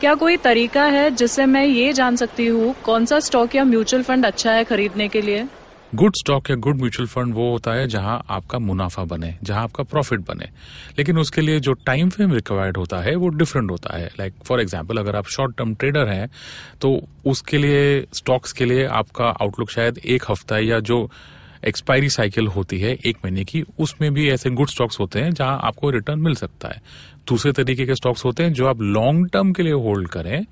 क्या कोई तरीका है जिससे मैं ये जान सकती हूँ कौन सा स्टॉक या म्यूचुअल फंड अच्छा है खरीदने के लिए? गुड स्टॉक या गुड म्यूचुअल फंड वो होता है जहाँ आपका मुनाफा बने, जहाँ आपका प्रॉफिट बने। लेकिन उसके लिए जो टाइम फ्रेम रिक्वायर्ड होता है, वो डिफरेंट होता है। लाइक फॉर एग्जांपल अगर आप शॉर्ट टर्म ट्रेडर हैं तो उसके लिए स्टॉक्स के लिए आपका आउटलुक शायद एक हफ़्ता या जो एक्सपायरी साइकिल होती है एक महीने की, उसमें भी ऐसे गुड स्टॉक्स होते हैं जहाँ आपको रिटर्न मिल सकता है। दूसरे तरीके के स्टॉक्स होते हैं जो आप लॉन्ग टर्म के लिए होल्ड करें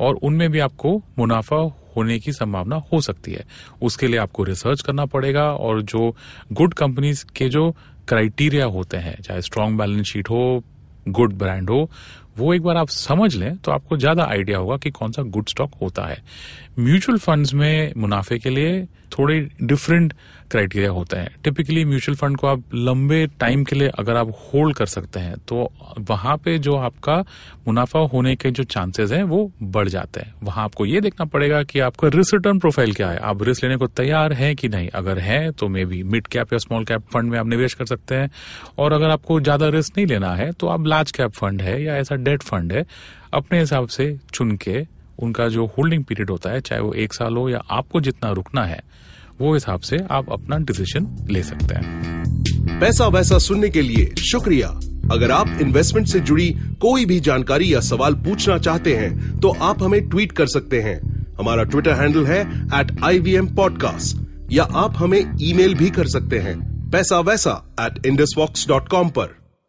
और उनमें भी आपको मुनाफा होने की संभावना हो सकती है। उसके लिए आपको रिसर्च करना पड़ेगा और जो गुड कंपनीज़ के जो क्राइटेरिया होते हैं, चाहे स्ट्रांग बैलेंस शीट हो गुड ब्रांड हो वो एक बार आप समझ लें तो आपको ज़्यादा आइडिया होगा कि कौन सा गुड स्टॉक होता है। म्यूचुअल फंड्स में मुनाफे के लिए थोड़े डिफरेंट क्राइटेरिया होते हैं। टिपिकली म्यूचुअल फंड को आप लंबे टाइम के लिए अगर आप होल्ड कर सकते हैं तो वहाँ पे जो आपका मुनाफा होने के जो चांसेस हैं, वो बढ़ जाते हैं। वहाँ आपको ये देखना पड़ेगा कि आपका रिस्क रिटर्न प्रोफ़ाइल क्या है। आप रिस्क लेने को तैयार हैं कि नहीं? अगर है तो मे बी मिड कैप या स्मॉल कैप फंड में आप निवेश कर सकते हैं। और अगर आपको ज़्यादा रिस्क नहीं लेना है तो आप लार्ज कैप फंड है या ऐसा डेट फंड है, अपने हिसाब से चुन के उनका जो होल्डिंग पीरियड होता है, चाहे वो एक साल हो या आपको जितना रुकना है, वो हिसाब से आप अपना डिसीज़न ले सकते हैं। पैसा वैसा सुनने के लिए शुक्रिया। अगर आप इन्वेस्टमेंट से जुड़ी कोई भी जानकारी या सवाल पूछना चाहते हैं तो आप हमें ट्वीट कर सकते हैं। हमारा ट्विटर हैंडल है at I V M podcast या आप हमें ईमेल भी कर सकते हैं, पैसा वैसा एट इंडस डॉट कॉम पर।